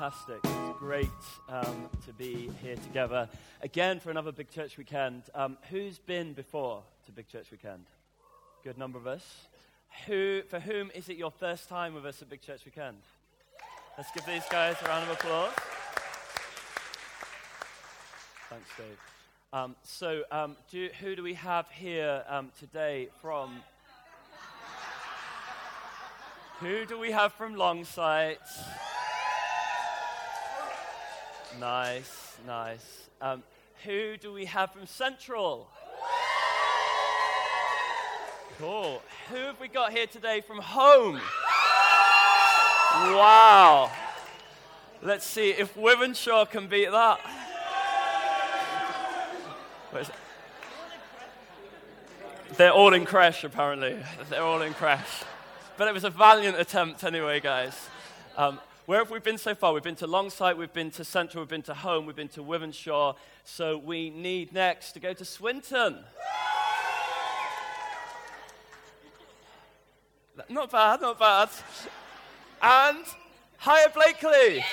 Fantastic. It's great um, to be here together again for another Big Church Weekend. Um, who's been before to Big Church Weekend? Good number of us. Who, for whom is it your first time with us at Big Church Weekend? Let's give these guys a round of applause. Thanks, Dave. Um, so, um, do, who do we have here um, today from? Who do we have from Longsight? Nice, nice. Um, who do we have from Central? Cool. Who have we got here today from home? Wow. Let's see if Wythenshawe can beat that. They're all in crash, apparently. They're all in crash. But it was a valiant attempt, anyway, guys. Um, where have we been so far? We've been to Longsight, we've been to Central, we've been to Home, we've been to Wythenshawe. So we need next to go to Swinton. Not bad, not bad. And Higher Blackley.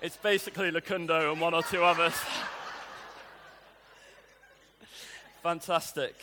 It's basically Lacundo and one or two others. Fantastic.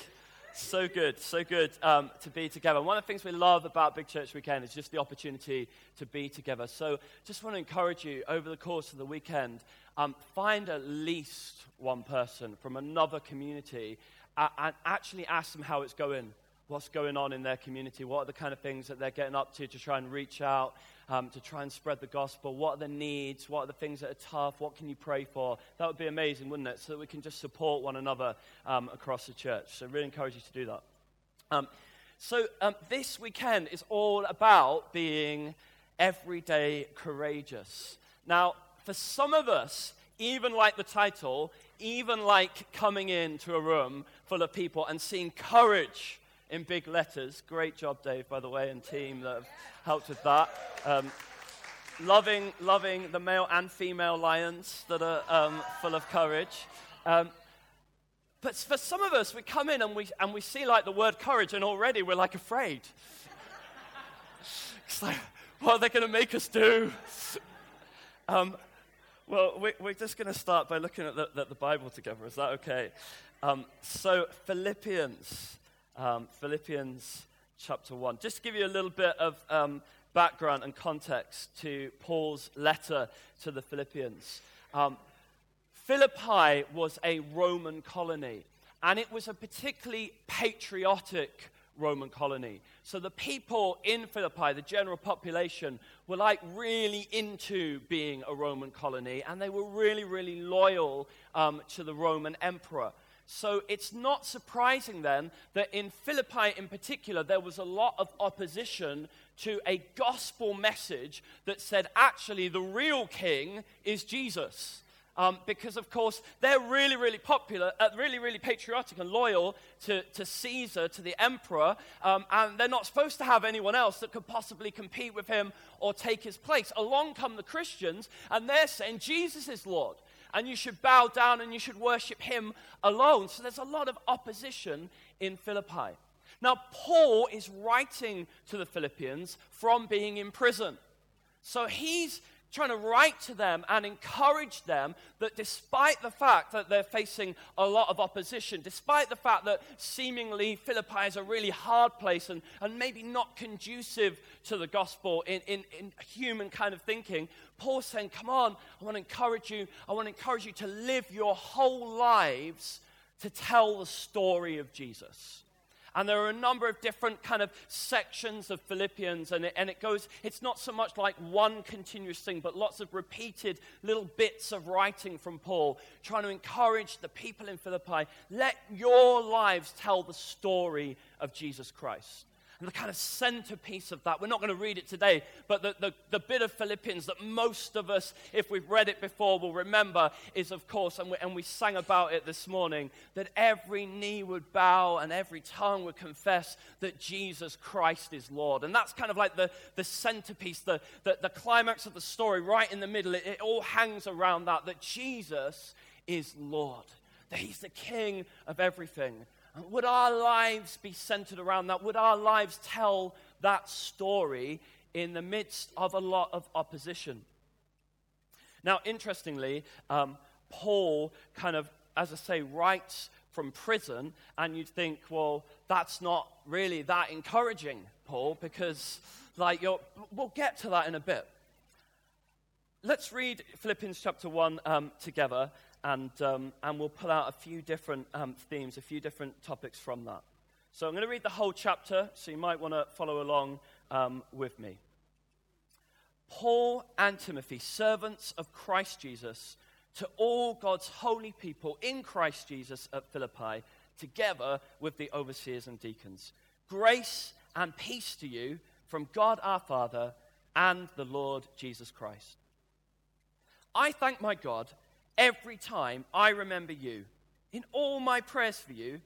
So good, so good um, to be together. One of the things we love about Big Church Weekend is just the opportunity to be together. So, just want to encourage you over the course of the weekend, um, find at least one person from another community uh, and actually ask them how it's going what's going on in their community, what are the kind of things that they're getting up to to try and reach out, um, to try and spread the gospel, what are the needs, what are the things that are tough, what can you pray for? That would be amazing, wouldn't it? So that we can just support one another um, across the church. So, really encourage you to do that. Um, so, um, this weekend is all about being everyday courageous. Now, for some of us, even like the title, even like coming into a room full of people and seeing courage in big letters. Great job, Dave, by the way, and team that have helped with that. Um, loving, loving the male and female lions that are um, full of courage. Um, but for some of us, we come in and we, and we see like the word courage, and already we're like afraid. it's like, what are they going to make us do? Um, well, we, are just going to start by looking at the, the, the, Bible together. Is that okay? Um, so, Philippians um, Philippians chapter 1. Just to give you a little bit of um, background and context to Paul's letter to the Philippians. Um, Philippi was a Roman colony, and it was a particularly patriotic Roman colony. So the people in Philippi, the general population, were like really into being a Roman colony, and they were really, really loyal um, to the Roman emperor. So it's not surprising then that in Philippi in particular, there was a lot of opposition to a gospel message that said actually the real king is Jesus. Um, because, of course, they're really, really popular, uh, really, really patriotic and loyal to, to Caesar, to the emperor, um, and they're not supposed to have anyone else that could possibly compete with him or take his place. Along come the Christians, and they're saying Jesus is Lord and you should bow down and you should worship him alone. So there's a lot of opposition in Philippi. Now, Paul is writing to the Philippians from being in prison. So he's trying to write to them and encourage them that despite the fact that they're facing a lot of opposition, despite the fact that seemingly Philippi is a really hard place and, and maybe not conducive to the gospel in, in, in human kind of thinking, Paul's saying, Come on, I want to encourage you. I want to encourage you to live your whole lives to tell the story of Jesus. And there are a number of different kind of sections of Philippians, and it, and it goes, it's not so much like one continuous thing, but lots of repeated little bits of writing from Paul, trying to encourage the people in Philippi let your lives tell the story of Jesus Christ. And the kind of centerpiece of that, we're not going to read it today, but the, the, the, bit of Philippians that most of us, if we've read it before, will remember is, of course, and we, and we sang about it this morning, that every knee would bow and every tongue would confess that Jesus Christ is Lord. And that's kind of like the, the centerpiece, the, the, the climax of the story, right in the middle. It, it all hangs around that, that Jesus is Lord, that He's the King of everything. Would our lives be centered around that? Would our lives tell that story in the midst of a lot of opposition? Now, interestingly, um, Paul kind of, as I say, writes from prison, and you'd think, well, that's not really that encouraging, Paul, because, like, you're, we'll get to that in a bit. Let's read Philippians chapter 1 um, together, and, um, and we'll pull out a few different um, themes, a few different topics from that. So I'm going to read the whole chapter, so you might want to follow along um, with me. Paul and Timothy, servants of Christ Jesus, to all God's holy people in Christ Jesus at Philippi, together with the overseers and deacons. Grace and peace to you from God our Father and the Lord Jesus Christ. I thank my God every time I remember you. In all my prayers for you,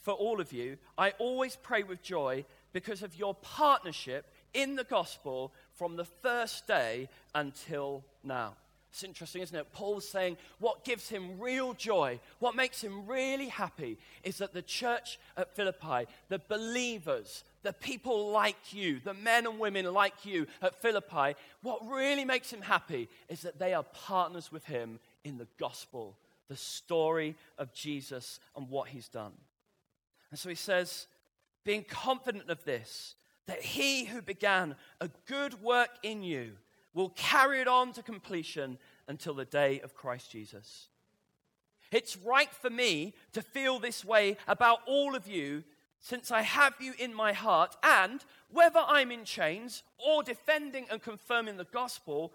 for all of you, I always pray with joy because of your partnership in the gospel from the first day until now. It's interesting, isn't it? Paul's saying what gives him real joy, what makes him really happy, is that the church at Philippi, the believers, the people like you, the men and women like you at Philippi, what really makes him happy is that they are partners with him in the gospel, the story of Jesus and what he's done. And so he says, being confident of this, that he who began a good work in you will carry it on to completion until the day of Christ Jesus. It's right for me to feel this way about all of you since I have you in my heart, and whether I'm in chains or defending and confirming the gospel,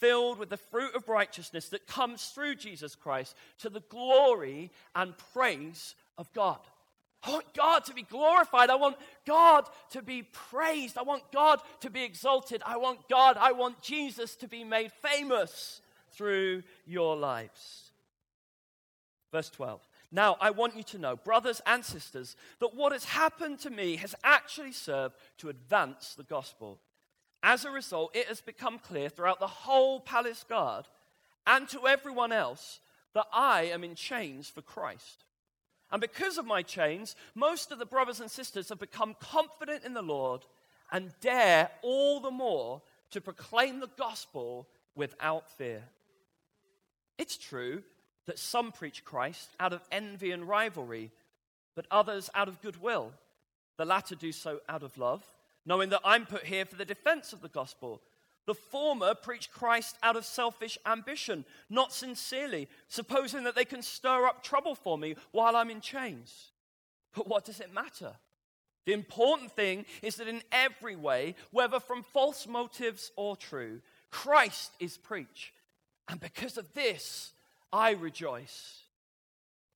filled with the fruit of righteousness that comes through Jesus Christ to the glory and praise of God. I want God to be glorified. I want God to be praised. I want God to be exalted. I want God, I want Jesus to be made famous through your lives. Verse 12. Now, I want you to know, brothers and sisters, that what has happened to me has actually served to advance the gospel. As a result, it has become clear throughout the whole palace guard and to everyone else that I am in chains for Christ. And because of my chains, most of the brothers and sisters have become confident in the Lord and dare all the more to proclaim the gospel without fear. It's true that some preach Christ out of envy and rivalry, but others out of goodwill. The latter do so out of love, knowing that I'm put here for the defense of the gospel. The former preach Christ out of selfish ambition, not sincerely, supposing that they can stir up trouble for me while I'm in chains. But what does it matter? The important thing is that in every way, whether from false motives or true, Christ is preached. And because of this, I rejoice.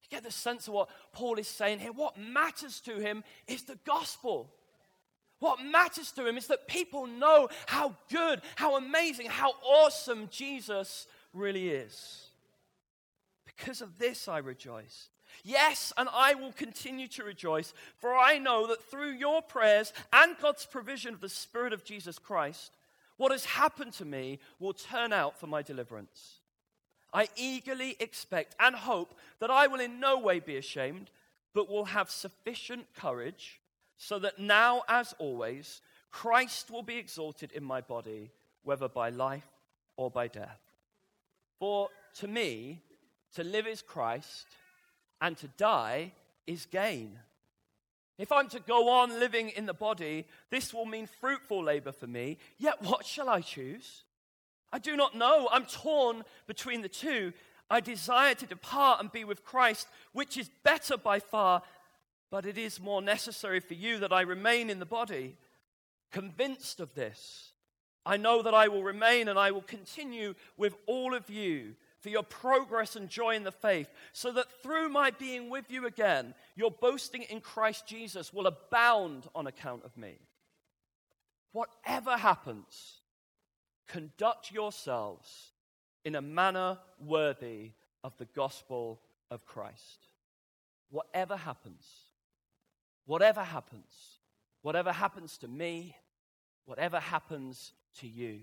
You get the sense of what Paul is saying here. What matters to him is the gospel. What matters to him is that people know how good, how amazing, how awesome Jesus really is. Because of this, I rejoice. Yes, and I will continue to rejoice, for I know that through your prayers and God's provision of the Spirit of Jesus Christ, what has happened to me will turn out for my deliverance. I eagerly expect and hope that I will in no way be ashamed, but will have sufficient courage so that now, as always, Christ will be exalted in my body, whether by life or by death. For to me, to live is Christ, and to die is gain. If I'm to go on living in the body, this will mean fruitful labor for me. Yet what shall I choose? I do not know. I'm torn between the two. I desire to depart and be with Christ, which is better by far, but it is more necessary for you that I remain in the body. Convinced of this, I know that I will remain and I will continue with all of you for your progress and joy in the faith, so that through my being with you again, your boasting in Christ Jesus will abound on account of me. whatever happens, conduct yourselves in a manner worthy of the gospel of Christ. Whatever happens, whatever happens, whatever happens to me, whatever happens to you,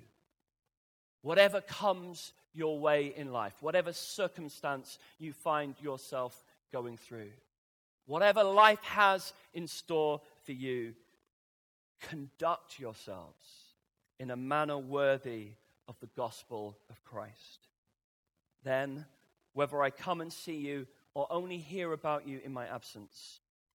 whatever comes your way in life, whatever circumstance you find yourself going through, whatever life has in store for you, conduct yourselves in a manner worthy of the gospel of Christ. Then, whether I come and see you or only hear about you in my absence,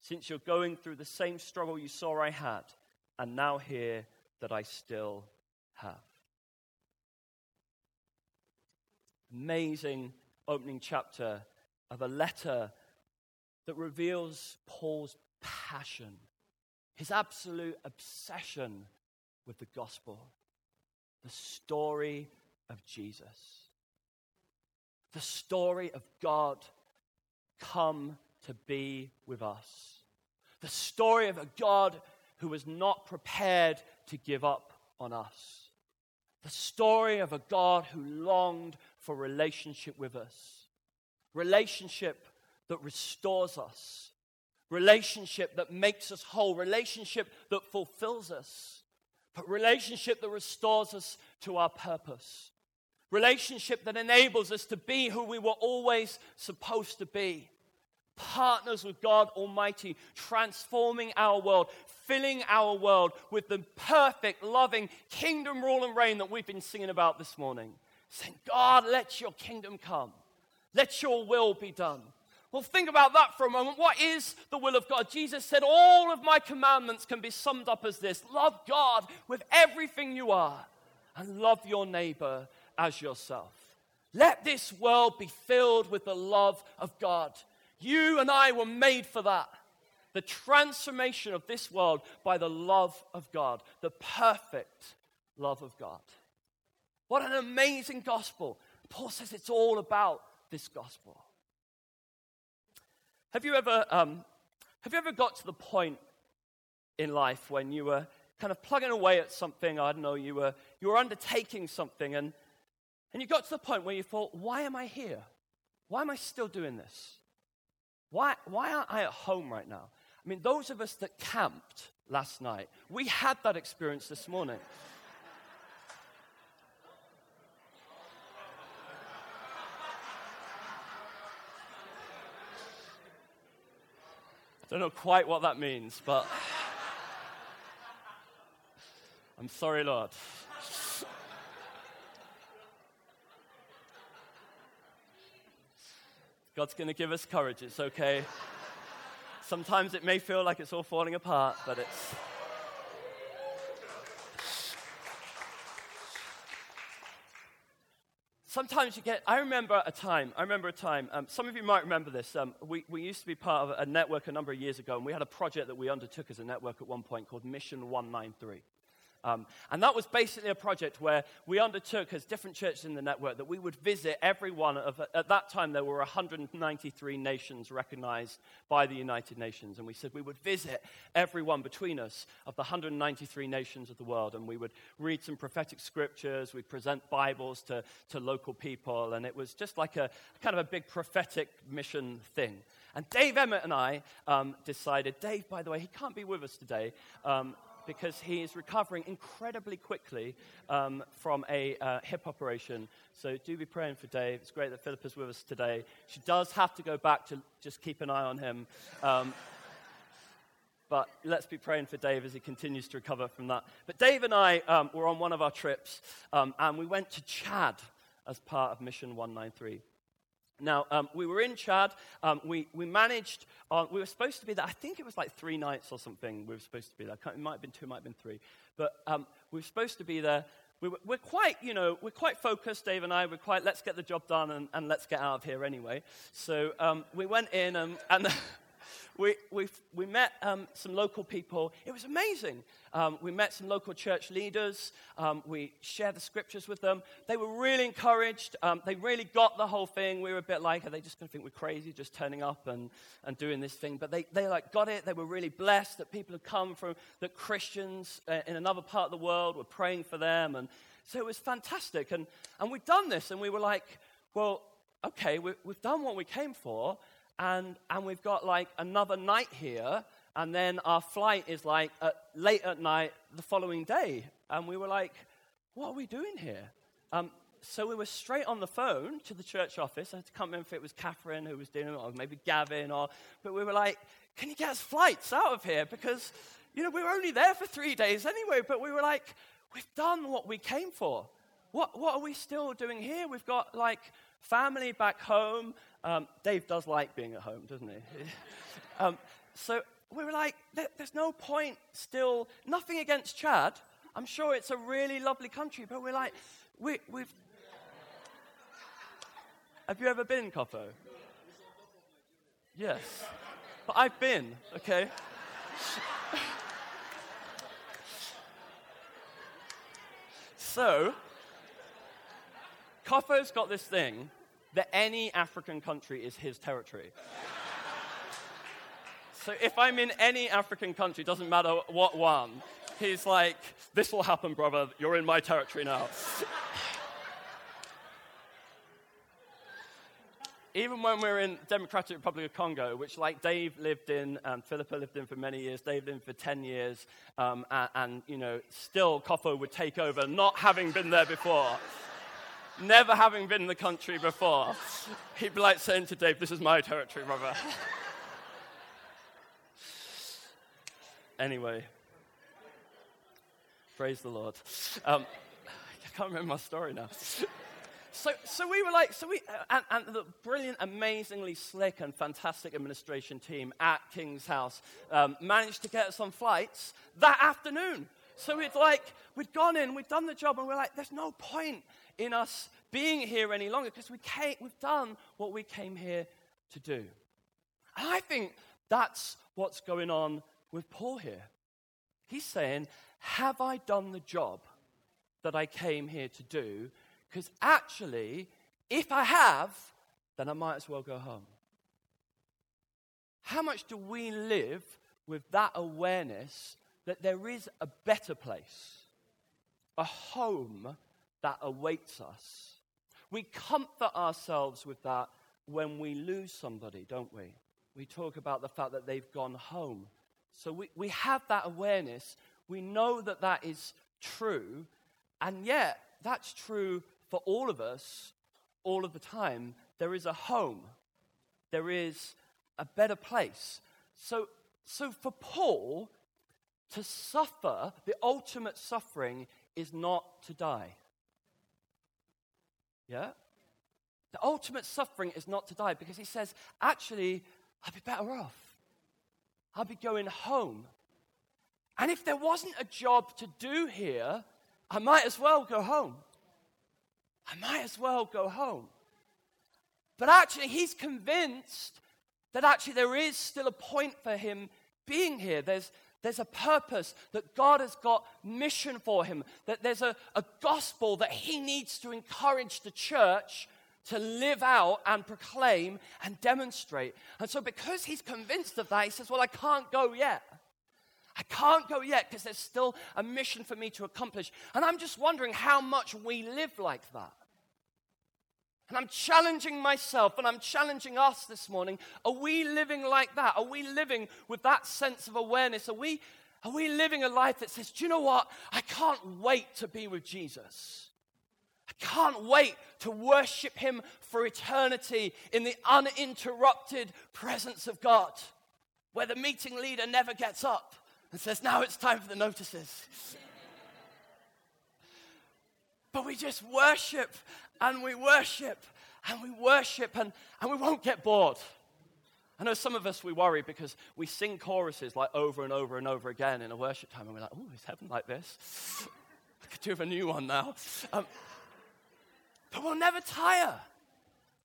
Since you're going through the same struggle you saw I had, and now hear that I still have. Amazing opening chapter of a letter that reveals Paul's passion, his absolute obsession with the gospel, the story of Jesus, the story of God come to be with us, the story of a God who was not prepared to give up on us, the story of a God who longed for relationship with us, relationship that restores us, relationship that makes us whole, relationship that fulfills us, but relationship that restores us to our purpose, relationship that enables us to be who we were always supposed to be. Partners with God Almighty, transforming our world, filling our world with the perfect, loving kingdom rule and reign that we've been singing about this morning. Saying, God, let your kingdom come. Let your will be done. Well, think about that for a moment. What is the will of God? Jesus said, All of my commandments can be summed up as this love God with everything you are, and love your neighbor as yourself. Let this world be filled with the love of God. You and I were made for that. The transformation of this world by the love of God, the perfect love of God. What an amazing gospel. Paul says it's all about this gospel. Have you ever, um, have you ever got to the point in life when you were kind of plugging away at something? I don't know, you were, you were undertaking something, and, and you got to the point where you thought, why am I here? Why am I still doing this? Why, why aren't I at home right now? I mean, those of us that camped last night, we had that experience this morning. I don't know quite what that means, but I'm sorry, Lord. God's going to give us courage. It's okay. Sometimes it may feel like it's all falling apart, but it's. sometimes you get, I remember a time, I remember a time, um, some of you might remember this. Um, we, we used to be part of a network a number of years ago, and we had a project that we undertook as a network at one point called Mission 193. Um, and that was basically a project where we undertook, as different churches in the network, that we would visit every one of, at that time, there were 193 nations recognized by the United Nations. And we said we would visit every one between us of the 193 nations of the world. And we would read some prophetic scriptures, we'd present Bibles to, to local people. And it was just like a kind of a big prophetic mission thing. And Dave Emmett and I um, decided, Dave, by the way, he can't be with us today. Um, because he is recovering incredibly quickly um, from a uh, hip operation. So do be praying for Dave. It's great that Philippa's with us today. She does have to go back to just keep an eye on him. Um, but let's be praying for Dave as he continues to recover from that. But Dave and I um, were on one of our trips, um, and we went to Chad as part of Mission 193. Now, um, we were in Chad. Um, we, we managed, uh, we were supposed to be there, I think it was like three nights or something we were supposed to be there. It might have been two, might have been three. But um, we were supposed to be there. we were, we're quite, you know, we're quite focused, Dave and I. We're quite, let's get the job done and, and let's get out of here anyway. So um, we went in and, and we, we, we met um, some local people. It was amazing. Um, we met some local church leaders. Um, we shared the scriptures with them. They were really encouraged. Um, they really got the whole thing. We were a bit like, are they just going to think we're crazy, just turning up and, and doing this thing? But they, they like got it. They were really blessed that people had come from, that Christians uh, in another part of the world were praying for them. And so it was fantastic. And, and we'd done this, and we were like, well, okay, we, we've done what we came for and, and we've got like another night here, and then our flight is like at, late at night the following day. And we were like, what are we doing here? Um, so we were straight on the phone to the church office. I can't remember if it was Catherine who was doing it, or maybe Gavin, or, but we were like, can you get us flights out of here? Because, you know, we were only there for three days anyway, but we were like, we've done what we came for. What, what are we still doing here? We've got like family back home. Um, Dave does like being at home, doesn't he? um, so we were like, there's no point still, nothing against Chad. I'm sure it's a really lovely country, but we're like, we, we've. Have you ever been, Kofo? Yes. But I've been, okay? so, Kofo's got this thing that any African country is his territory. so if I'm in any African country, doesn't matter what one, he's like, this will happen, brother, you're in my territory now. Even when we're in Democratic Republic of Congo, which like Dave lived in, and Philippa lived in for many years, Dave lived in for 10 years, um, and, and, you know, still Kofo would take over, not having been there before never having been in the country before, he'd be like saying to Dave, This is my territory, brother. anyway, praise the Lord. Um, I can't remember my story now. So, so we were like, so we, and, and, the brilliant, amazingly slick and fantastic administration team at King's House um, managed to get us on flights that afternoon. So we'd like, we'd gone in, we'd done the job, and we're like, there's no point in us being here any longer because we came, we've done what we came here to do. And I think that's what's going on with Paul here. He's saying, Have I done the job that I came here to do? Because actually, if I have, then I might as well go home. How much do we live with that awareness that there is a better place, a home that awaits us. We comfort ourselves with that when we lose somebody, don't we? We talk about the fact that they've gone home. So we, we have that awareness. We know that that is true. And yet, that's true for all of us all of the time. There is a home, there is a better place. So, so for Paul, to suffer, the ultimate suffering, is not to die. Yeah? The ultimate suffering is not to die because he says, actually, I'd be better off. I'll be going home. And if there wasn't a job to do here, I might as well go home. I might as well go home. But actually, he's convinced that actually there is still a point for him being here. There's, there's a purpose that God has got mission for him, that there's a, a gospel that he needs to encourage the church to live out and proclaim and demonstrate. And so, because he's convinced of that, he says, Well, I can't go yet. I can't go yet because there's still a mission for me to accomplish. And I'm just wondering how much we live like that. And I'm challenging myself and I'm challenging us this morning. Are we living like that? Are we living with that sense of awareness? Are we, are we living a life that says, do you know what? I can't wait to be with Jesus. I can't wait to worship him for eternity in the uninterrupted presence of God, where the meeting leader never gets up and says, now it's time for the notices. but we just worship and we worship and we worship and, and we won't get bored. I know some of us we worry because we sing choruses like over and over and over again in a worship time and we're like, oh, is heaven like this? I could do a new one now. Um, but we'll never tire.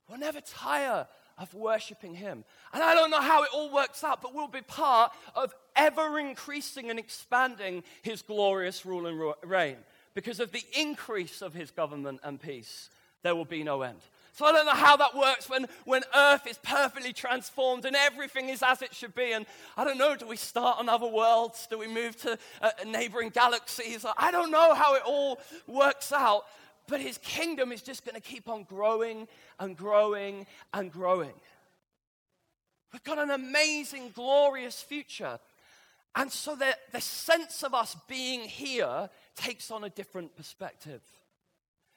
We'll never tire of worshiping Him. And I don't know how it all works out, but we'll be part of ever increasing and expanding His glorious rule and reign. Because of the increase of His government and peace, there will be no end. So I don't know how that works when, when earth is perfectly transformed and everything is as it should be. And I don't know, do we start on other worlds? Do we move to uh, neighboring galaxies? I don't know how it all works out. But his kingdom is just going to keep on growing and growing and growing. We've got an amazing, glorious future. And so the, the sense of us being here takes on a different perspective.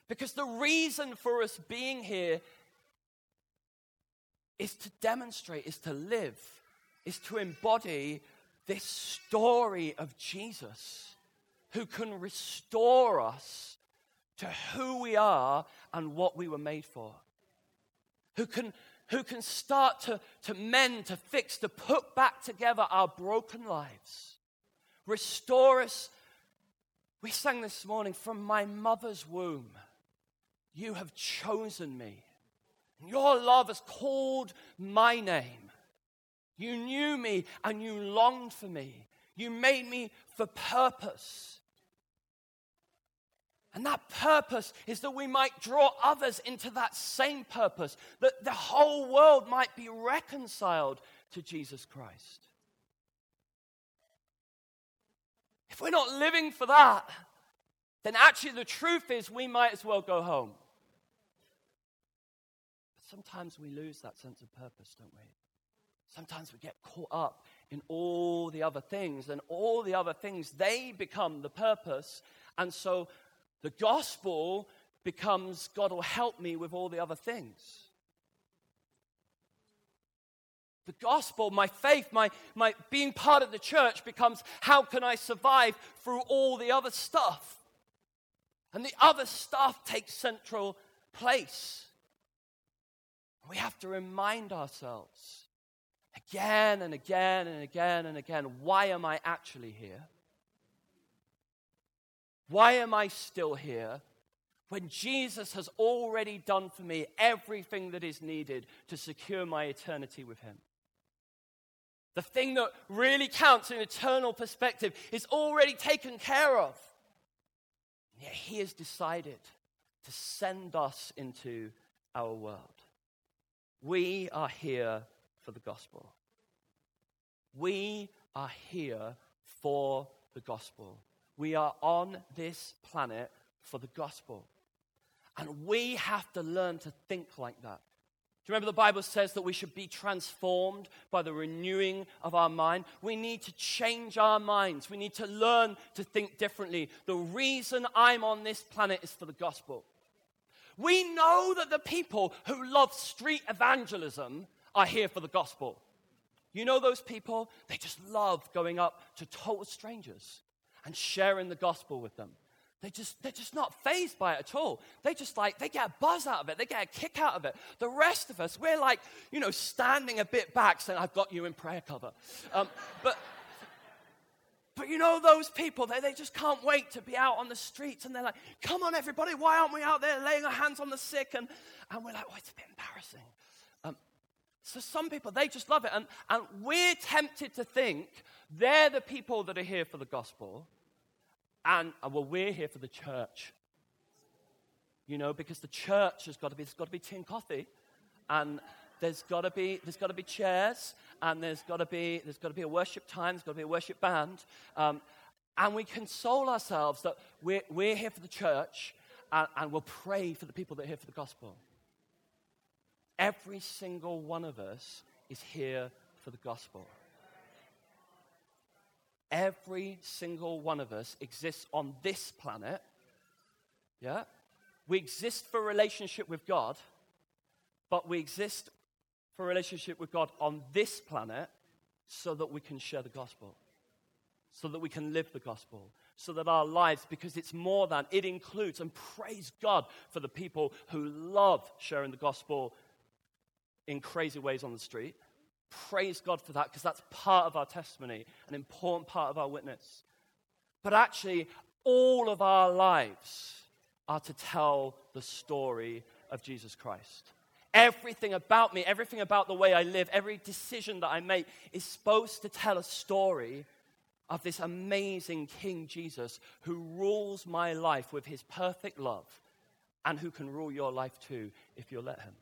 Because the reason for us being here is to demonstrate, is to live, is to embody this story of Jesus who can restore us to who we are and what we were made for. Who can, who can start to, to mend, to fix, to put back together our broken lives. Restore us. We sang this morning from my mother's womb. You have chosen me. Your love has called my name. You knew me and you longed for me. You made me for purpose. And that purpose is that we might draw others into that same purpose, that the whole world might be reconciled to Jesus Christ. If we're not living for that, then actually the truth is we might as well go home. Sometimes we lose that sense of purpose, don't we? Sometimes we get caught up in all the other things, and all the other things, they become the purpose. And so the gospel becomes God will help me with all the other things. The gospel, my faith, my, my being part of the church becomes how can I survive through all the other stuff? And the other stuff takes central place. We have to remind ourselves again and again and again and again why am I actually here? Why am I still here when Jesus has already done for me everything that is needed to secure my eternity with Him? The thing that really counts in eternal perspective is already taken care of. And yet He has decided to send us into our world. We are here for the gospel. We are here for the gospel. We are on this planet for the gospel. And we have to learn to think like that. Do you remember the Bible says that we should be transformed by the renewing of our mind? We need to change our minds. We need to learn to think differently. The reason I'm on this planet is for the gospel. We know that the people who love street evangelism are here for the gospel. You know those people? They just love going up to total strangers and sharing the gospel with them. They just, they're just not phased by it at all. They just like, they get a buzz out of it. They get a kick out of it. The rest of us, we're like, you know, standing a bit back saying, I've got you in prayer cover. Um, but, but you know, those people, they, they just can't wait to be out on the streets and they're like, come on, everybody, why aren't we out there laying our hands on the sick? And, and we're like, oh, it's a bit embarrassing. Um, so some people, they just love it. And, and we're tempted to think they're the people that are here for the gospel. And, uh, well, we're here for the church. You know, because the church has got to be, there's got to be and coffee. And there's got to be, there's got to be chairs. And there's got to be, there's got to be a worship time. There's got to be a worship band. Um, and we console ourselves that we're, we're here for the church and, and we'll pray for the people that are here for the gospel. Every single one of us is here for the gospel. Every single one of us exists on this planet. Yeah? We exist for relationship with God, but we exist for a relationship with God on this planet so that we can share the gospel, so that we can live the gospel, so that our lives, because it's more than, it includes, and praise God for the people who love sharing the gospel in crazy ways on the street. Praise God for that because that's part of our testimony, an important part of our witness. But actually, all of our lives are to tell the story of Jesus Christ. Everything about me, everything about the way I live, every decision that I make is supposed to tell a story of this amazing King Jesus who rules my life with his perfect love and who can rule your life too if you'll let him.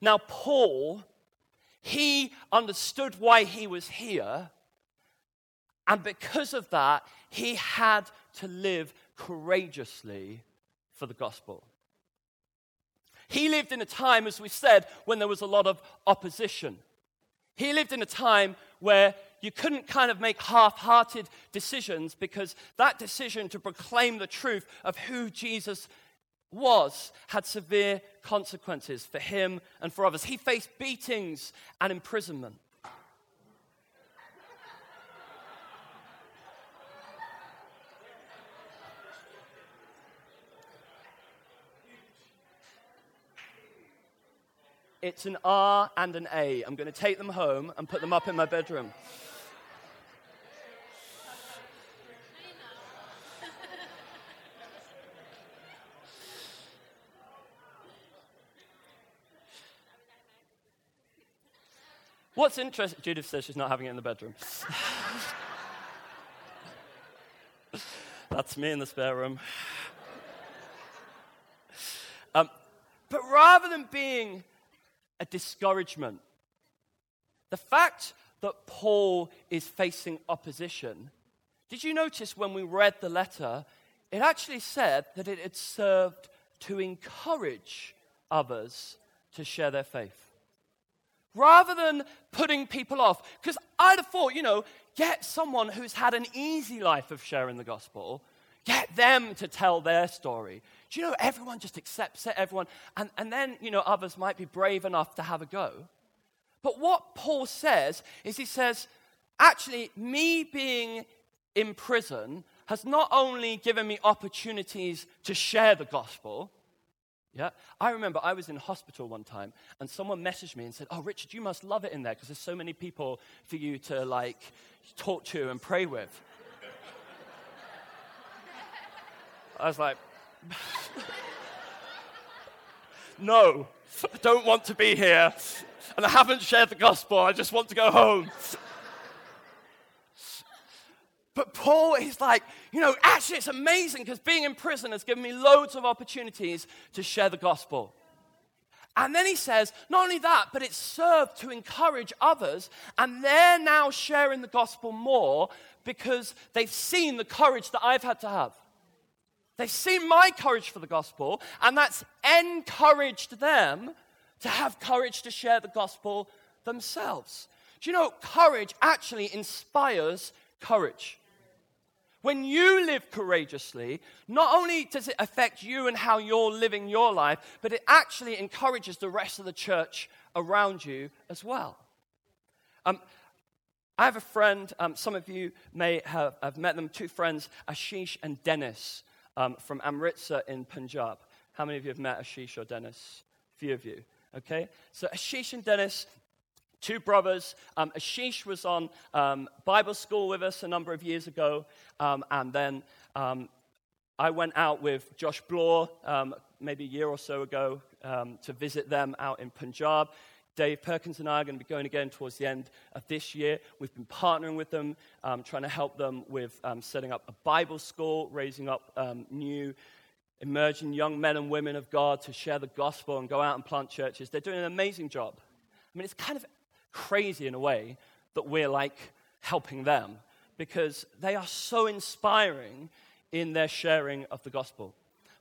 Now, Paul, he understood why he was here, and because of that, he had to live courageously for the gospel. He lived in a time, as we said, when there was a lot of opposition. He lived in a time where you couldn't kind of make half hearted decisions because that decision to proclaim the truth of who Jesus was had severe consequences for him and for others. He faced beatings and imprisonment. It's an R and an A. I'm going to take them home and put them up in my bedroom. What's interesting, Judith says she's not having it in the bedroom. That's me in the spare room. Um, but rather than being a discouragement, the fact that Paul is facing opposition, did you notice when we read the letter, it actually said that it had served to encourage others to share their faith? rather than putting people off. Because I'd have thought, you know, get someone who's had an easy life of sharing the gospel, get them to tell their story. Do you know, everyone just accepts it, everyone, and, and then, you know, others might be brave enough to have a go. But what Paul says is he says, actually, me being in prison has not only given me opportunities to share the gospel, yeah, I remember I was in hospital one time and someone messaged me and said, Oh, Richard, you must love it in there because there's so many people for you to like talk to and pray with. I was like, No, I don't want to be here. And I haven't shared the gospel. I just want to go home. But Paul is like, you know, actually, it's amazing because being in prison has given me loads of opportunities to share the gospel. And then he says, not only that, but it's served to encourage others, and they're now sharing the gospel more because they've seen the courage that I've had to have. They've seen my courage for the gospel, and that's encouraged them to have courage to share the gospel themselves. Do you know, courage actually inspires courage. When you live courageously, not only does it affect you and how you're living your life, but it actually encourages the rest of the church around you as well. Um, I have a friend, um, some of you may have, have, met them, two friends, Ashish and Dennis um, from Amritsar in Punjab. How many of you have met Ashish or Dennis? A few of you. Okay? So Ashish and Dennis two brothers. Um, Ashish was on um, Bible school with us a number of years ago, um, and then um, I went out with Josh Bloor um, maybe a year or so ago um, to visit them out in Punjab. Dave Perkins and I are going to be going again towards the end of this year. We've been partnering with them, um, trying to help them with um, setting up a Bible school, raising up um, new emerging young men and women of God to share the gospel and go out and plant churches. They're doing an amazing job. I mean, it's kind of crazy in a way that we're like helping them because they are so inspiring in their sharing of the gospel.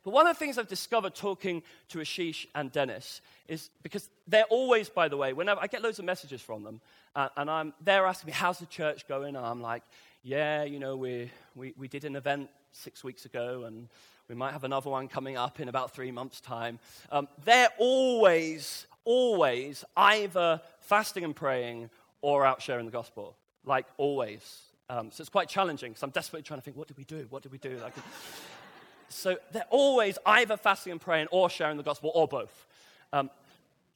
But one of the things I've discovered talking to Ashish and Dennis is because they're always, by the way, whenever I get loads of messages from them, uh, and I'm, they're asking me, How's the church going? And I'm like, Yeah, you know, we, we, we did an event six weeks ago, and we might have another one coming up in about three months' time. Um, they're always, always either fasting and praying or out sharing the gospel, like always. Um, so it's quite challenging because I'm desperately trying to think, what did we do? What did we do? Like, so they're always either fasting and praying or sharing the gospel or both. Um,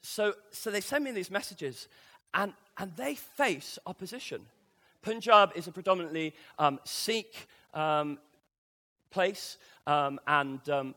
so, so they send me these messages and, and they face opposition Punjab is a predominantly um, Sikh um, place, um, and um,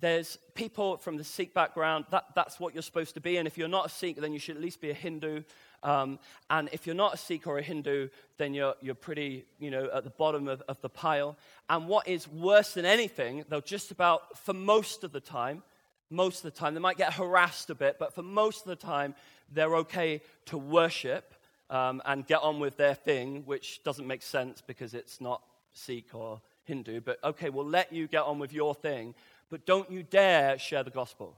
there's people from the Sikh background. That, that's what you're supposed to be. And if you're not a Sikh, then you should at least be a Hindu. Um, and if you're not a Sikh or a Hindu, then you're, you're pretty, you know, at the bottom of, of the pile. And what is worse than anything, though, just about for most of the time, most of the time, they might get harassed a bit, but for most of the time, they're okay to worship um, and get on with their thing, which doesn't make sense because it's not Sikh or Hindu. But okay, we'll let you get on with your thing, but don't you dare share the gospel.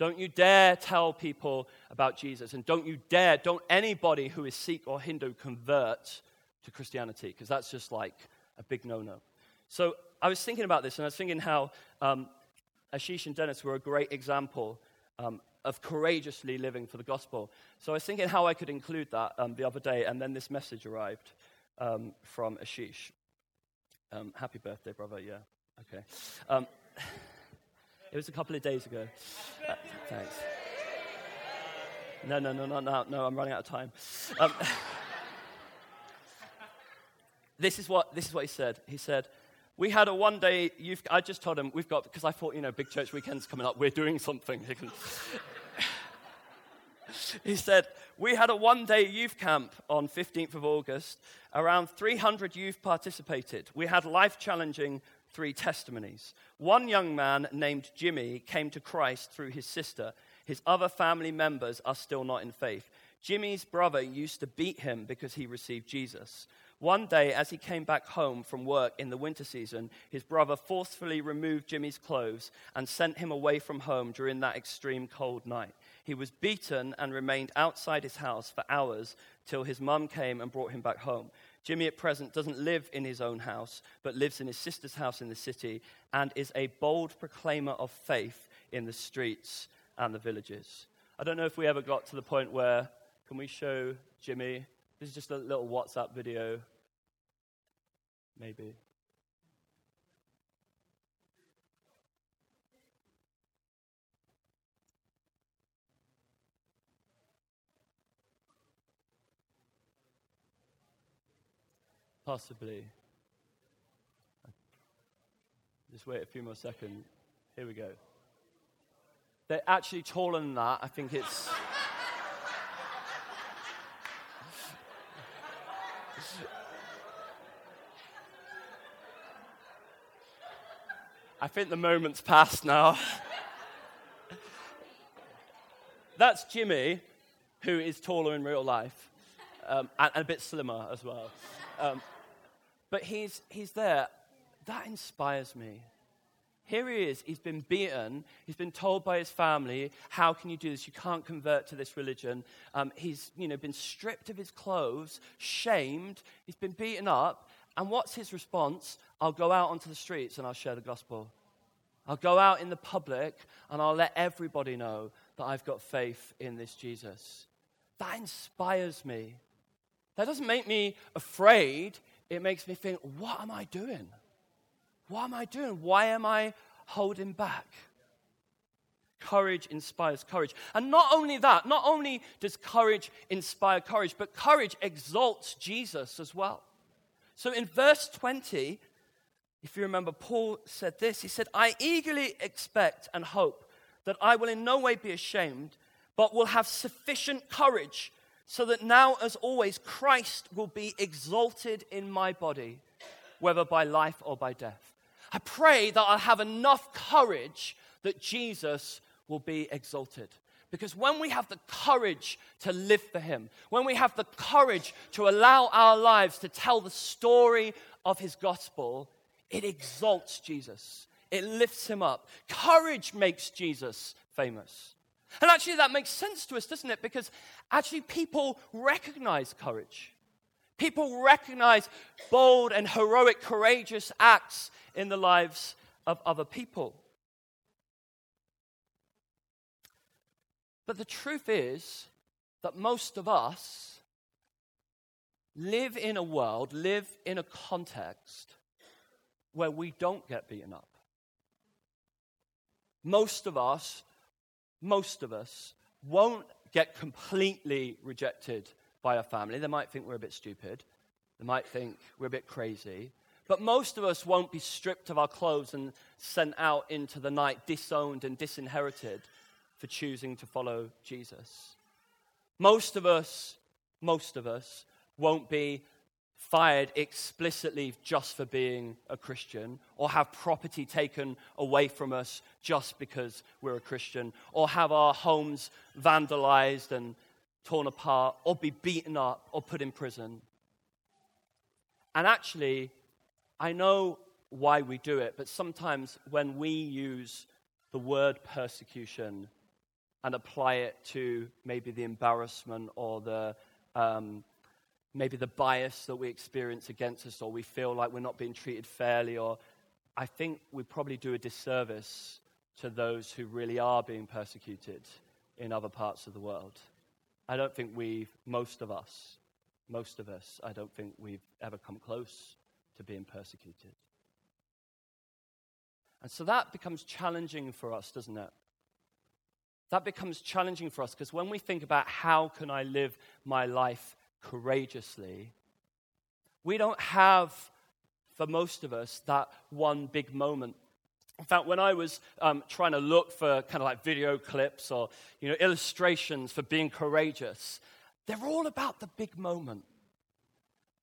Don't you dare tell people about Jesus. And don't you dare, don't anybody who is Sikh or Hindu convert to Christianity, because that's just like a big no no. So I was thinking about this, and I was thinking how um, Ashish and Dennis were a great example um, of courageously living for the gospel. So I was thinking how I could include that um, the other day, and then this message arrived um, from Ashish. Um, happy birthday, brother. Yeah. Okay. It was a couple of days ago. Uh, thanks. No, no, no, no, no, no, I'm running out of time. Um, this, is what, this is what he said. He said, we had a one day youth, I just told him, we've got, because I thought, you know, big church weekend's coming up, we're doing something. he said, We had a one day youth camp on 15th of August. Around 300 youth participated. We had life challenging three testimonies. One young man named Jimmy came to Christ through his sister. His other family members are still not in faith. Jimmy's brother used to beat him because he received Jesus. One day, as he came back home from work in the winter season, his brother forcefully removed Jimmy's clothes and sent him away from home during that extreme cold night. He was beaten and remained outside his house for hours till his mum came and brought him back home. Jimmy at present doesn't live in his own house, but lives in his sister's house in the city and is a bold proclaimer of faith in the streets and the villages. I don't know if we ever got to the point where, can we show Jimmy? This is just a little WhatsApp video. Maybe. Possibly. Just wait a few more seconds. Here we go. They're actually taller than that. I think it's. I think the moment's passed now. That's Jimmy, who is taller in real life um, and, a bit slimmer as well. Um, but he's, he's there. That inspires me. Here he is. He's been beaten. He's been told by his family, "How can you do this? You can't convert to this religion." Um, he's, you know, been stripped of his clothes, shamed. He's been beaten up, and what's his response? I'll go out onto the streets and I'll share the gospel. I'll go out in the public and I'll let everybody know that I've got faith in this Jesus. That inspires me. That doesn't make me afraid. It makes me think, what am I doing? What am I doing? Why am I holding back? Courage inspires courage. And not only that, not only does courage inspire courage, but courage exalts Jesus as well. So in verse 20, if you remember, Paul said this He said, I eagerly expect and hope that I will in no way be ashamed, but will have sufficient courage so that now, as always, Christ will be exalted in my body, whether by life or by death. I pray that I'll have enough courage that Jesus will be exalted. Because when we have the courage to live for Him, when we have the courage to allow our lives to tell the story of His gospel, it exalts Jesus. It lifts him up. Courage makes Jesus famous. And actually, that makes sense to us, doesn't it? Because actually, people recognize courage. People recognize bold and heroic, courageous acts in the lives of other people. But the truth is that most of us live in a world, live in a context where we don't get beaten up. Most of us, most of us won't get completely rejected by our family. They might think we're a bit stupid. They might think we're a bit crazy. But most of us won't be stripped of our clothes and sent out into the night, disowned and disinherited for choosing to follow Jesus. Most of us, most of us, won't be fired explicitly just for being a Christian, or have property taken away from us just because we're a Christian, or have our homes vandalized and torn apart, or be beaten up, or put in prison. And actually, I know why we do it, but sometimes when we use the word persecution and apply it to maybe the embarrassment or the um, maybe the bias that we experience against us, or we feel like we're not being treated fairly, or I think we probably do a disservice to those who really are being persecuted in other parts of the world. I don't think we've, most of us, most of us, I don't think we've ever come close to being persecuted. And so that becomes challenging for us, doesn't it? That becomes challenging for us because when we think about how can I live my life courageously, we don't have, for most of us, that one big moment. In fact, when I was um, trying to look for kind of like video clips or you know, illustrations for being courageous, they're all about the big moment.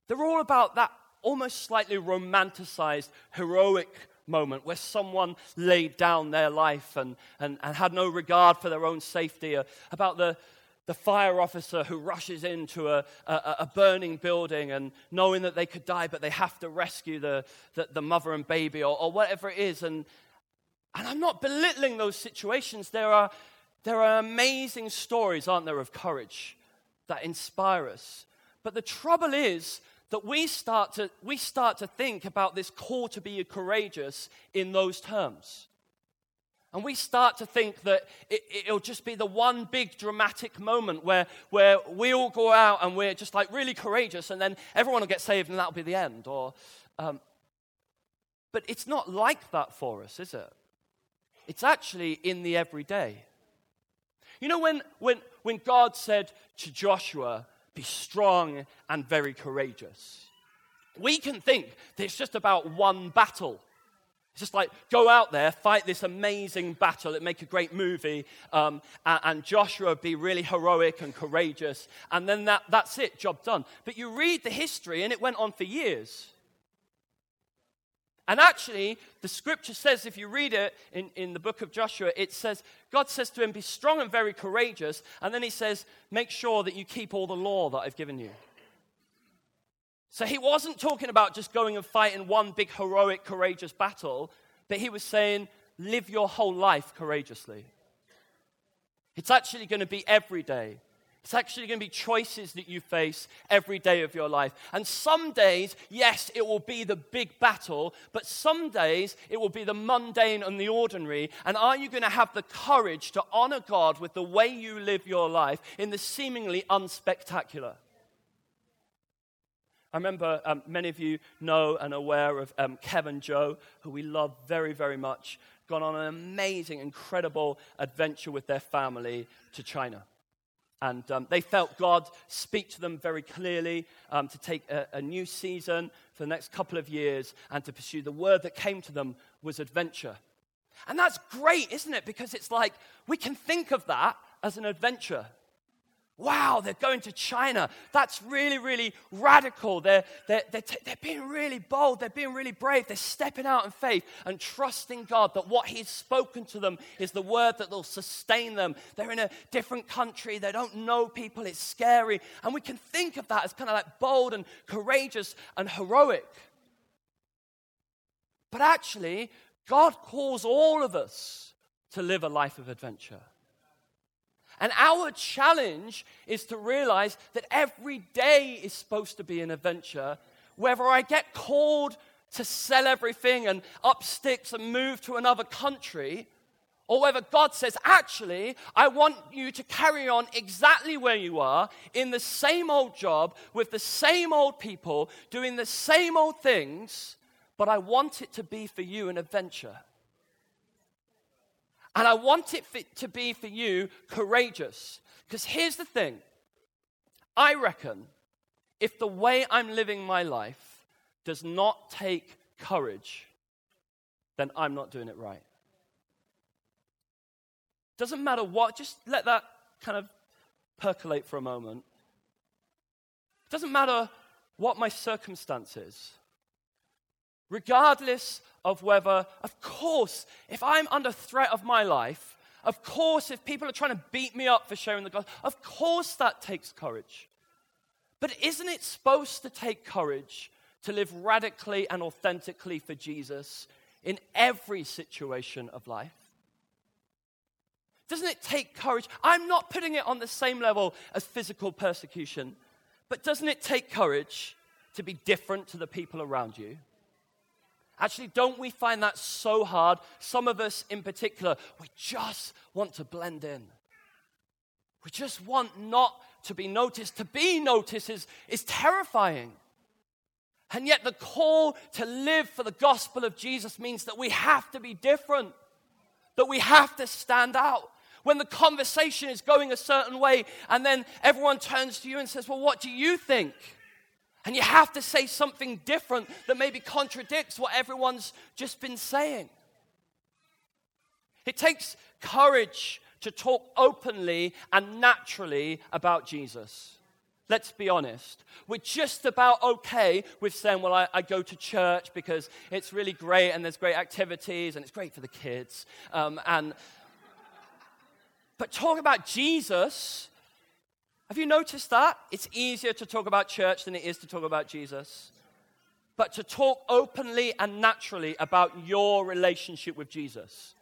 They're all about that almost slightly romanticized, heroic moment where someone laid down their life and, and, and had no regard for their own safety, uh, about the, the fire officer who rushes into a, a, a, burning building and knowing that they could die, but they have to rescue the, the, the mother and baby or, or, whatever it is. And, and I'm not belittling those situations. There are, there are amazing stories, aren't there, of courage that inspire us. But the trouble is that we start to, we start to think about this call to be courageous in those terms. And we start to think that it, will just be the one big dramatic moment where, where we all go out and we're just like really courageous, and then everyone will get saved and that'll be the end. Or, um, but it's not like that for us, is it? It's actually in the everyday. You know, when, when, when God said to Joshua, Be strong and very courageous, we can think that it's just about one battle. It's just like, go out there, fight this amazing battle. It make a great movie. Um, and, and, Joshua be really heroic and courageous. And then that, that's it, job done. But you read the history, and it went on for years. And actually, the scripture says, if you read it in, in the book of Joshua, it says, God says to him, Be strong and very courageous. And then he says, Make sure that you keep all the law that I've given you. So he wasn't talking about just going and fighting one big heroic, courageous battle, but he was saying, live your whole life courageously. It's actually going to be every day. It's actually going to be choices that you face every day of your life. And some days, yes, it will be the big battle, but some days it will be the mundane and the ordinary. And are you going to have the courage to honor God with the way you live your life in the seemingly unspectacular? I remember um, many of you know and are aware of um, Kevin Joe, who we love very, very much, gone on an amazing, incredible adventure with their family to China. And um, they felt God speak to them very clearly um, to take a, a new season for the next couple of years and to pursue. The word that came to them was adventure. And that's great, isn't it? Because it's like we can think of that as an adventure. Wow, they're going to China. That's really, really radical. They're, they're, they're, t- they're being really bold. They're being really brave. They're stepping out in faith and trusting God that what He's spoken to them is the word that will sustain them. They're in a different country. They don't know people. It's scary. And we can think of that as kind of like bold and courageous and heroic. But actually, God calls all of us to live a life of adventure. And our challenge is to realize that every day is supposed to be an adventure. Whether I get called to sell everything and up sticks and move to another country, or whether God says, actually, I want you to carry on exactly where you are, in the same old job, with the same old people, doing the same old things, but I want it to be for you an adventure. And I want it to be for you courageous. Because here's the thing I reckon if the way I'm living my life does not take courage, then I'm not doing it right. Doesn't matter what, just let that kind of percolate for a moment. Doesn't matter what my circumstances. Regardless of whether, of course, if I'm under threat of my life, of course, if people are trying to beat me up for sharing the gospel, of course that takes courage. But isn't it supposed to take courage to live radically and authentically for Jesus in every situation of life? Doesn't it take courage? I'm not putting it on the same level as physical persecution, but doesn't it take courage to be different to the people around you? Actually, don't we find that so hard? Some of us in particular, we just want to blend in. We just want not to be noticed. To be noticed is, is terrifying. And yet, the call to live for the gospel of Jesus means that we have to be different, that we have to stand out. When the conversation is going a certain way, and then everyone turns to you and says, Well, what do you think? And you have to say something different that maybe contradicts what everyone's just been saying. It takes courage to talk openly and naturally about Jesus. Let's be honest. We're just about okay with saying, well, I, I, go to church because it's really great and there's great activities and it's great for the kids. Um, and, but talk about Jesus. Have you noticed that? It's easier to talk about church than it is to talk about Jesus. But to talk openly and naturally about your relationship with Jesus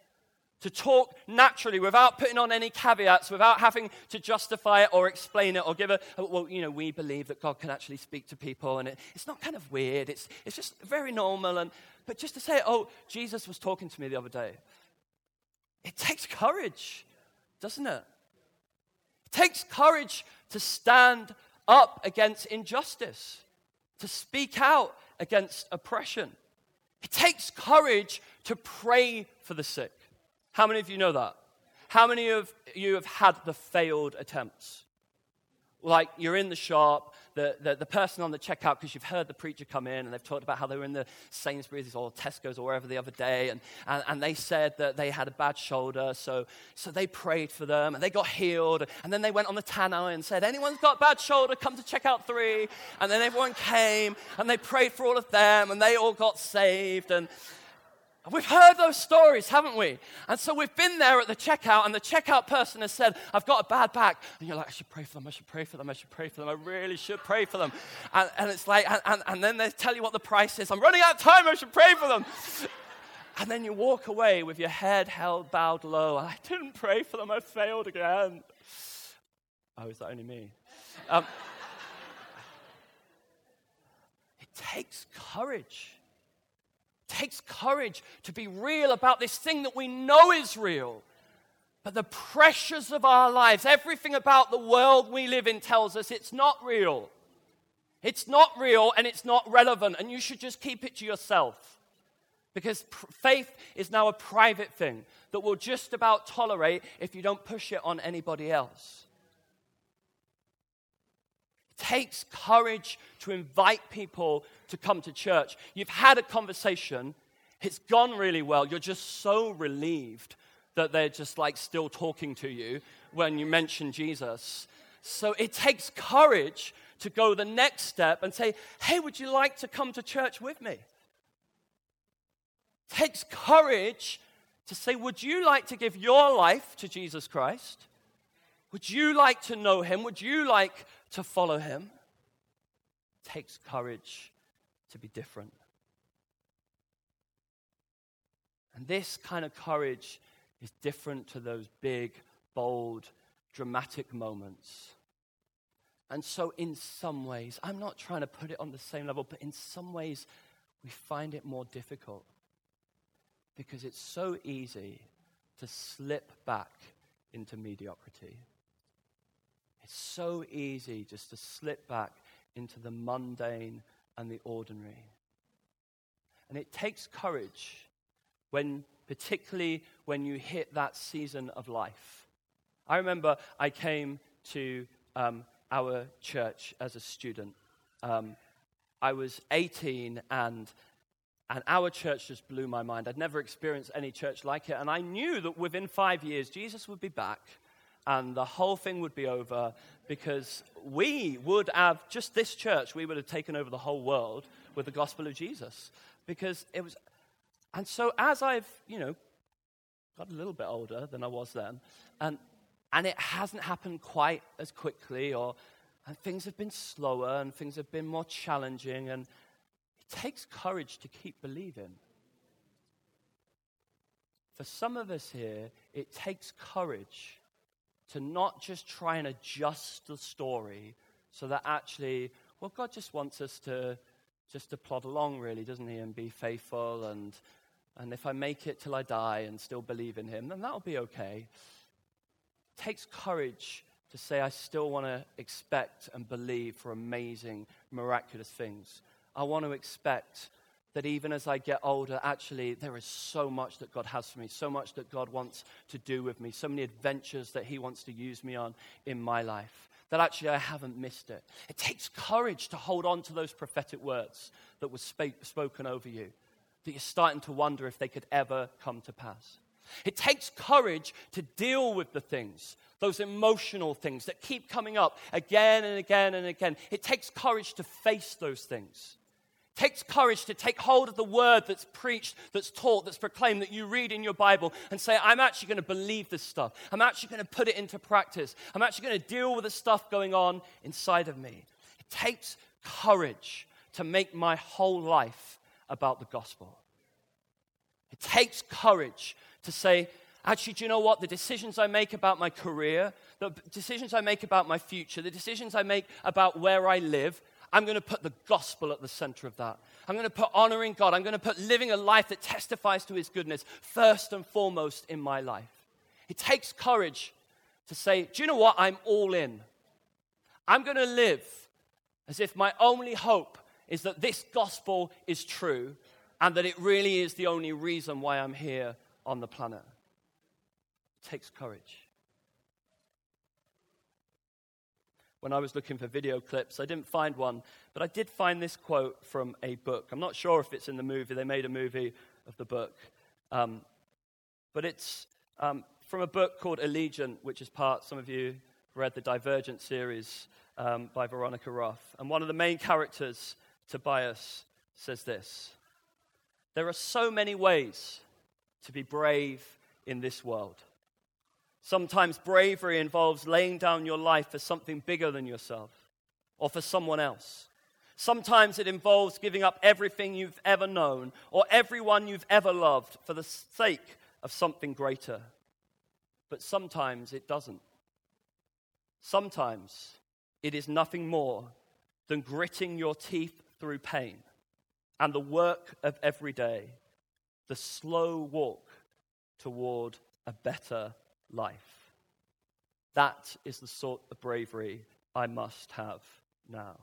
to talk naturally without putting on any caveats, without having to justify it or explain it or give a, oh, well, you know, we believe that God can actually speak to people and it, it's not kind of weird, it's, it's just very normal. And, but just to say, oh, Jesus was talking to me the other day, it takes courage, doesn't it? Takes courage to stand up against injustice, to speak out against oppression. It takes courage to pray for the sick. How many of you know that? How many of you have had the failed attempts? Like you're in the shop, the, the, the person on the checkout, because you've heard the preacher come in and they've talked about how they were in the Sainsbury's or Tesco's or wherever the other day, and, and, and they said that they had a bad shoulder, so, so they prayed for them and they got healed. And then they went on the tannoy and said, Anyone's got a bad shoulder, come to checkout three. And then everyone came and they prayed for all of them and they all got saved. And, We've heard those stories, haven't we? And so we've been there at the checkout, and the checkout person has said, I've got a bad back. And you're like, I should pray for them, I should pray for them, I should pray for them, I really should pray for them. And, and it's like, and, and, and then they tell you what the price is. I'm running out of time, I should pray for them. And then you walk away with your head held, bowed low. I didn't pray for them, I failed again. Oh, is that only me? Um, it takes courage takes courage to be real about this thing that we know is real. But the pressures of our lives, everything about the world we live in tells us it's not real. It's not real and it's not relevant, and you should just keep it to yourself. Because pr- faith is now a private thing that will just about tolerate if you don't push it on anybody else. It takes courage to invite people to come to church. You've had a conversation, it's gone really well. You're just so relieved that they're just like still talking to you when you mention Jesus. So it takes courage to go the next step and say, Hey, would you like to come to church with me? It takes courage to say, Would you like to give your life to Jesus Christ? Would you like to know him? Would you like to follow him? It takes courage to be different. And this kind of courage is different to those big, bold, dramatic moments. And so, in some ways, I'm not trying to put it on the same level, but in some ways, we find it more difficult because it's so easy to slip back into mediocrity. It's so easy just to slip back into the mundane and the ordinary. And it takes courage when, particularly when you hit that season of life. I remember I came to um, our church as a student. um, I was 18 and and our church just blew my mind. I'd never experienced any church like it. And I knew that within five years, Jesus would be back and the whole thing would be over because we would have, just this church, we would have taken over the whole world with the gospel of Jesus. Because it was, and so as I've, you know, got a little bit older than I was then, and, and it hasn't happened quite as quickly, or and things have been slower, and things have been more challenging, and it takes courage to keep believing. For some of us here, it takes courage to not just try and adjust the story so that actually, well, God just wants us to just to plod along, really, doesn't He, and be faithful. And, and if I make it till I die and still believe in Him, then that'll be okay. It takes courage to say, I still want to expect and believe for amazing, miraculous things. I want to expect that even as I get older, actually, there is so much that God has for me, so much that God wants to do with me, so many adventures that He wants to use me on in my life, that actually I haven't missed it. It takes courage to hold on to those prophetic words that were sp- spoken over you, that you're starting to wonder if they could ever come to pass. It takes courage to deal with the things, those emotional things that keep coming up again and again and again. It takes courage to face those things. Takes courage to take hold of the word that's preached, that's taught, that's proclaimed, that you read in your Bible and say, I'm actually going to believe this stuff. I'm actually going to put it into practice. I'm actually going to deal with the stuff going on inside of me. It takes courage to make my whole life about the gospel. It takes courage to say, actually, do you know what? The decisions I make about my career, the decisions I make about my future, the decisions I make about where I live, I'm going to put the gospel at the center of that. I'm going to put honoring God. I'm going to put living a life that testifies to his goodness first and foremost in my life. It takes courage to say, do you know what? I'm all in. I'm going to live as if my only hope is that this gospel is true and that it really is the only reason why I'm here on the planet. It takes courage. When I was looking for video clips, I didn't find one, but I did find this quote from a book. I'm not sure if it's in the movie, they made a movie of the book. Um, but it's um, from a book called Allegiant, which is part, some of you read the Divergent series um, by Veronica Roth. And one of the main characters, Tobias, says this There are so many ways to be brave in this world. Sometimes bravery involves laying down your life for something bigger than yourself or for someone else. Sometimes it involves giving up everything you've ever known or everyone you've ever loved for the sake of something greater. But sometimes it doesn't. Sometimes it is nothing more than gritting your teeth through pain and the work of every day the slow walk toward a better life. That is the sort of bravery I must have now.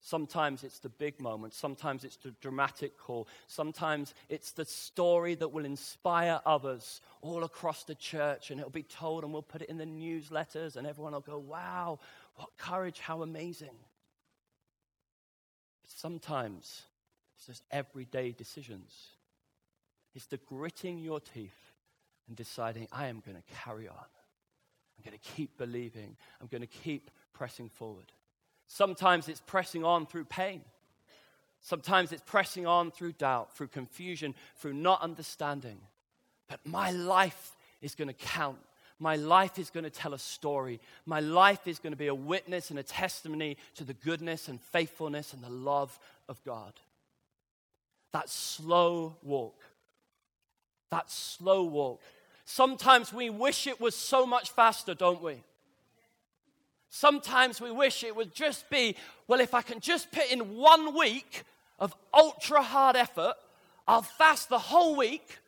Sometimes it's the big moment. Sometimes it's the dramatic call. Sometimes it's the story that will inspire others all across the church and it'll be told and we'll put it in the newsletters and everyone will go, wow, what courage, how amazing. Sometimes it's just everyday decisions. It's the gritting your teeth and deciding, I am going to carry on. I'm going to keep believing. I'm going to keep pressing forward. Sometimes it's pressing on through pain. Sometimes it's pressing on through doubt, through confusion, through not understanding. But my life is going to count. My life is going to tell a story. My life is going to be a witness and a testimony to the goodness and faithfulness and the love of God. That slow walk. That slow walk. Sometimes we wish it was so much faster, don't we? Sometimes we wish it would just be, well, if I can just put in one week of ultra hard effort, I'll fast the whole week,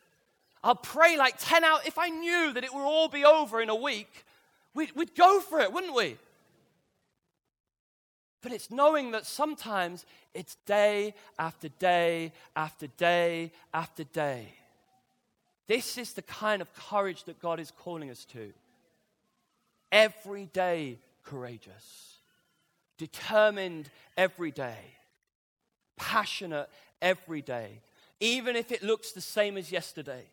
I'll pray like 10 hours. If I knew that it would all be over in a week, we'd, we'd go for it, wouldn't we? But it's knowing that sometimes it's day after day after day after day. This is the kind of courage that God is calling us to. Every day courageous. determined every day, passionate every day, even if it looks the same as yesterday.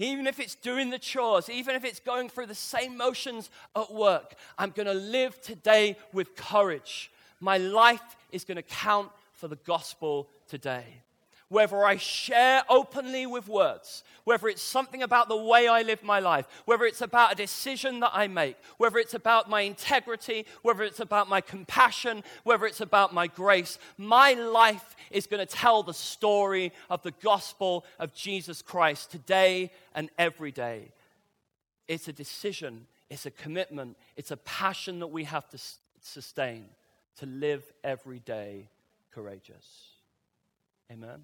Even if it's doing the chores, even if it's going through the same motions at work, I'm going to live today with courage. My life is going to count for the gospel today whether I share openly with words, whether it's something about the way I live my life, whether it's about a decision that I make, whether it's about my integrity, whether it's about my compassion, whether it's about my grace, my life is going to tell the story of the gospel of Jesus Christ today and every day. It's a decision, it's a commitment, it's a passion that we have to sustain to live every day courageous. Amen.